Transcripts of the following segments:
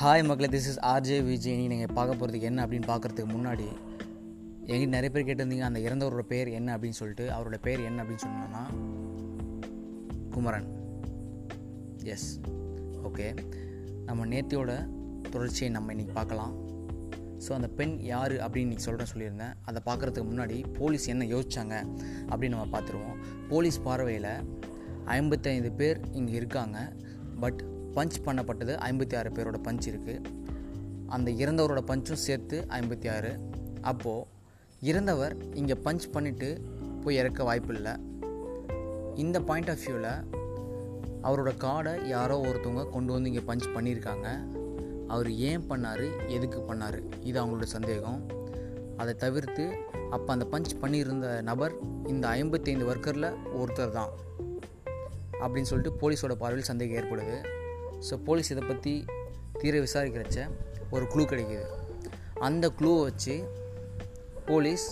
Hi மக்களே this is RJ Vijay நீங்கள் பார்க்க போகிறதுக்கு என்ன அப்படின்னு பார்க்குறதுக்கு முன்னாடி எங்கிட்ட நிறைய பேர் கேட்டிருந்தீங்க அந்த இறந்தவரோட பேர் என்ன அப்படின்னு சொல்லிட்டு அவரோட பேர் என்ன அப்படின்னு சொன்னோன்னா குமரன். எஸ் ஓகே நம்ம நேத்தியோட தொடர்ச்சியை நம்ம இன்றைக்கி பார்க்கலாம். ஸோ அந்த பெண் யார் அப்படின்னு இன்றைக்கி சொல்கிறேன் சொல்லியிருந்தேன். அதை பார்க்குறதுக்கு முன்னாடி போலீஸ் என்ன யோசித்தாங்க அப்படின்னு நம்ம பார்த்துருவோம். போலீஸ் பார்வையில் ஐம்பத்தைந்து பேர் இங்கே இருக்காங்க. பட் பஞ்ச் பண்ணப்பட்டது ஐம்பத்தி ஆறு பேரோட பஞ்ச் இருக்குது அந்த இறந்தவரோட பஞ்சும் சேர்த்து ஐம்பத்தி ஆறு. அப்போது இறந்தவர் இங்கே பஞ்ச் பண்ணிவிட்டு போய் இறக்க வாய்ப்பு இல்லை இந்த பாயிண்ட் ஆஃப் வியூவில் அவரோட கார்டை யாரோ ஒருத்தவங்க கொண்டு வந்து இங்கே பஞ்ச் பண்ணியிருக்காங்க. அவர் ஏன் பண்ணார் எதுக்கு பண்ணார் இது அவங்களோட சந்தேகம். அதை தவிர்த்து அப்போ அந்த பஞ்ச் பண்ணியிருந்த நபர் இந்த ஐம்பத்தைந்து ஒர்க்கரில் ஒருத்தர் தான். அப்படின்னு சொல்லிட்டு போலீஸோட பார்வையில் சந்தேகம் ஏற்படுது. ஸோ போலீஸ் இதை பற்றி தீர விசாரிக்கிறச்ச ஒரு குழு கிடைக்கிது. அந்த குழுவை வச்சு போலீஸ்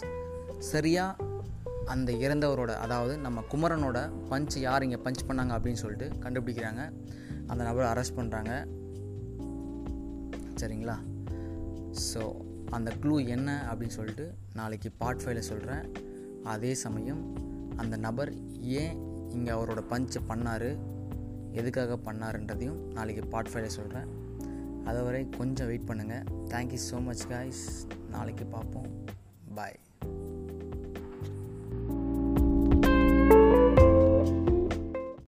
சரியாக அந்த இறந்தவரோட அதாவது நம்ம குமரனோட பஞ்ச் யார் இங்கே பஞ்ச் பண்ணாங்க அப்படின்னு சொல்லிட்டு கண்டுபிடிக்கிறாங்க. அந்த நபரை அரெஸ்ட் பண்ணுறாங்க சரிங்களா? ஸோ அந்த க்ளூ என்ன அப்படின்னு சொல்லிட்டு நாளைக்கு பார்ட் ஃபைவ்ல சொல்கிறேன் அதே சமயம் அந்த நபர் ஏன் இங்கே அவரோட பஞ்சை பண்ணார்? எதுக்காக பண்ணாருன்றதையும் நாளைக்கு பார்ட் ஃபைவ்ல சொல்கிறேன் அதுவரை கொஞ்சம் வெயிட் பண்ணுங்கள் தேங்க்யூ ஸோ மச் காய்ஸ் நாளைக்கு பார்ப்போம். பாய்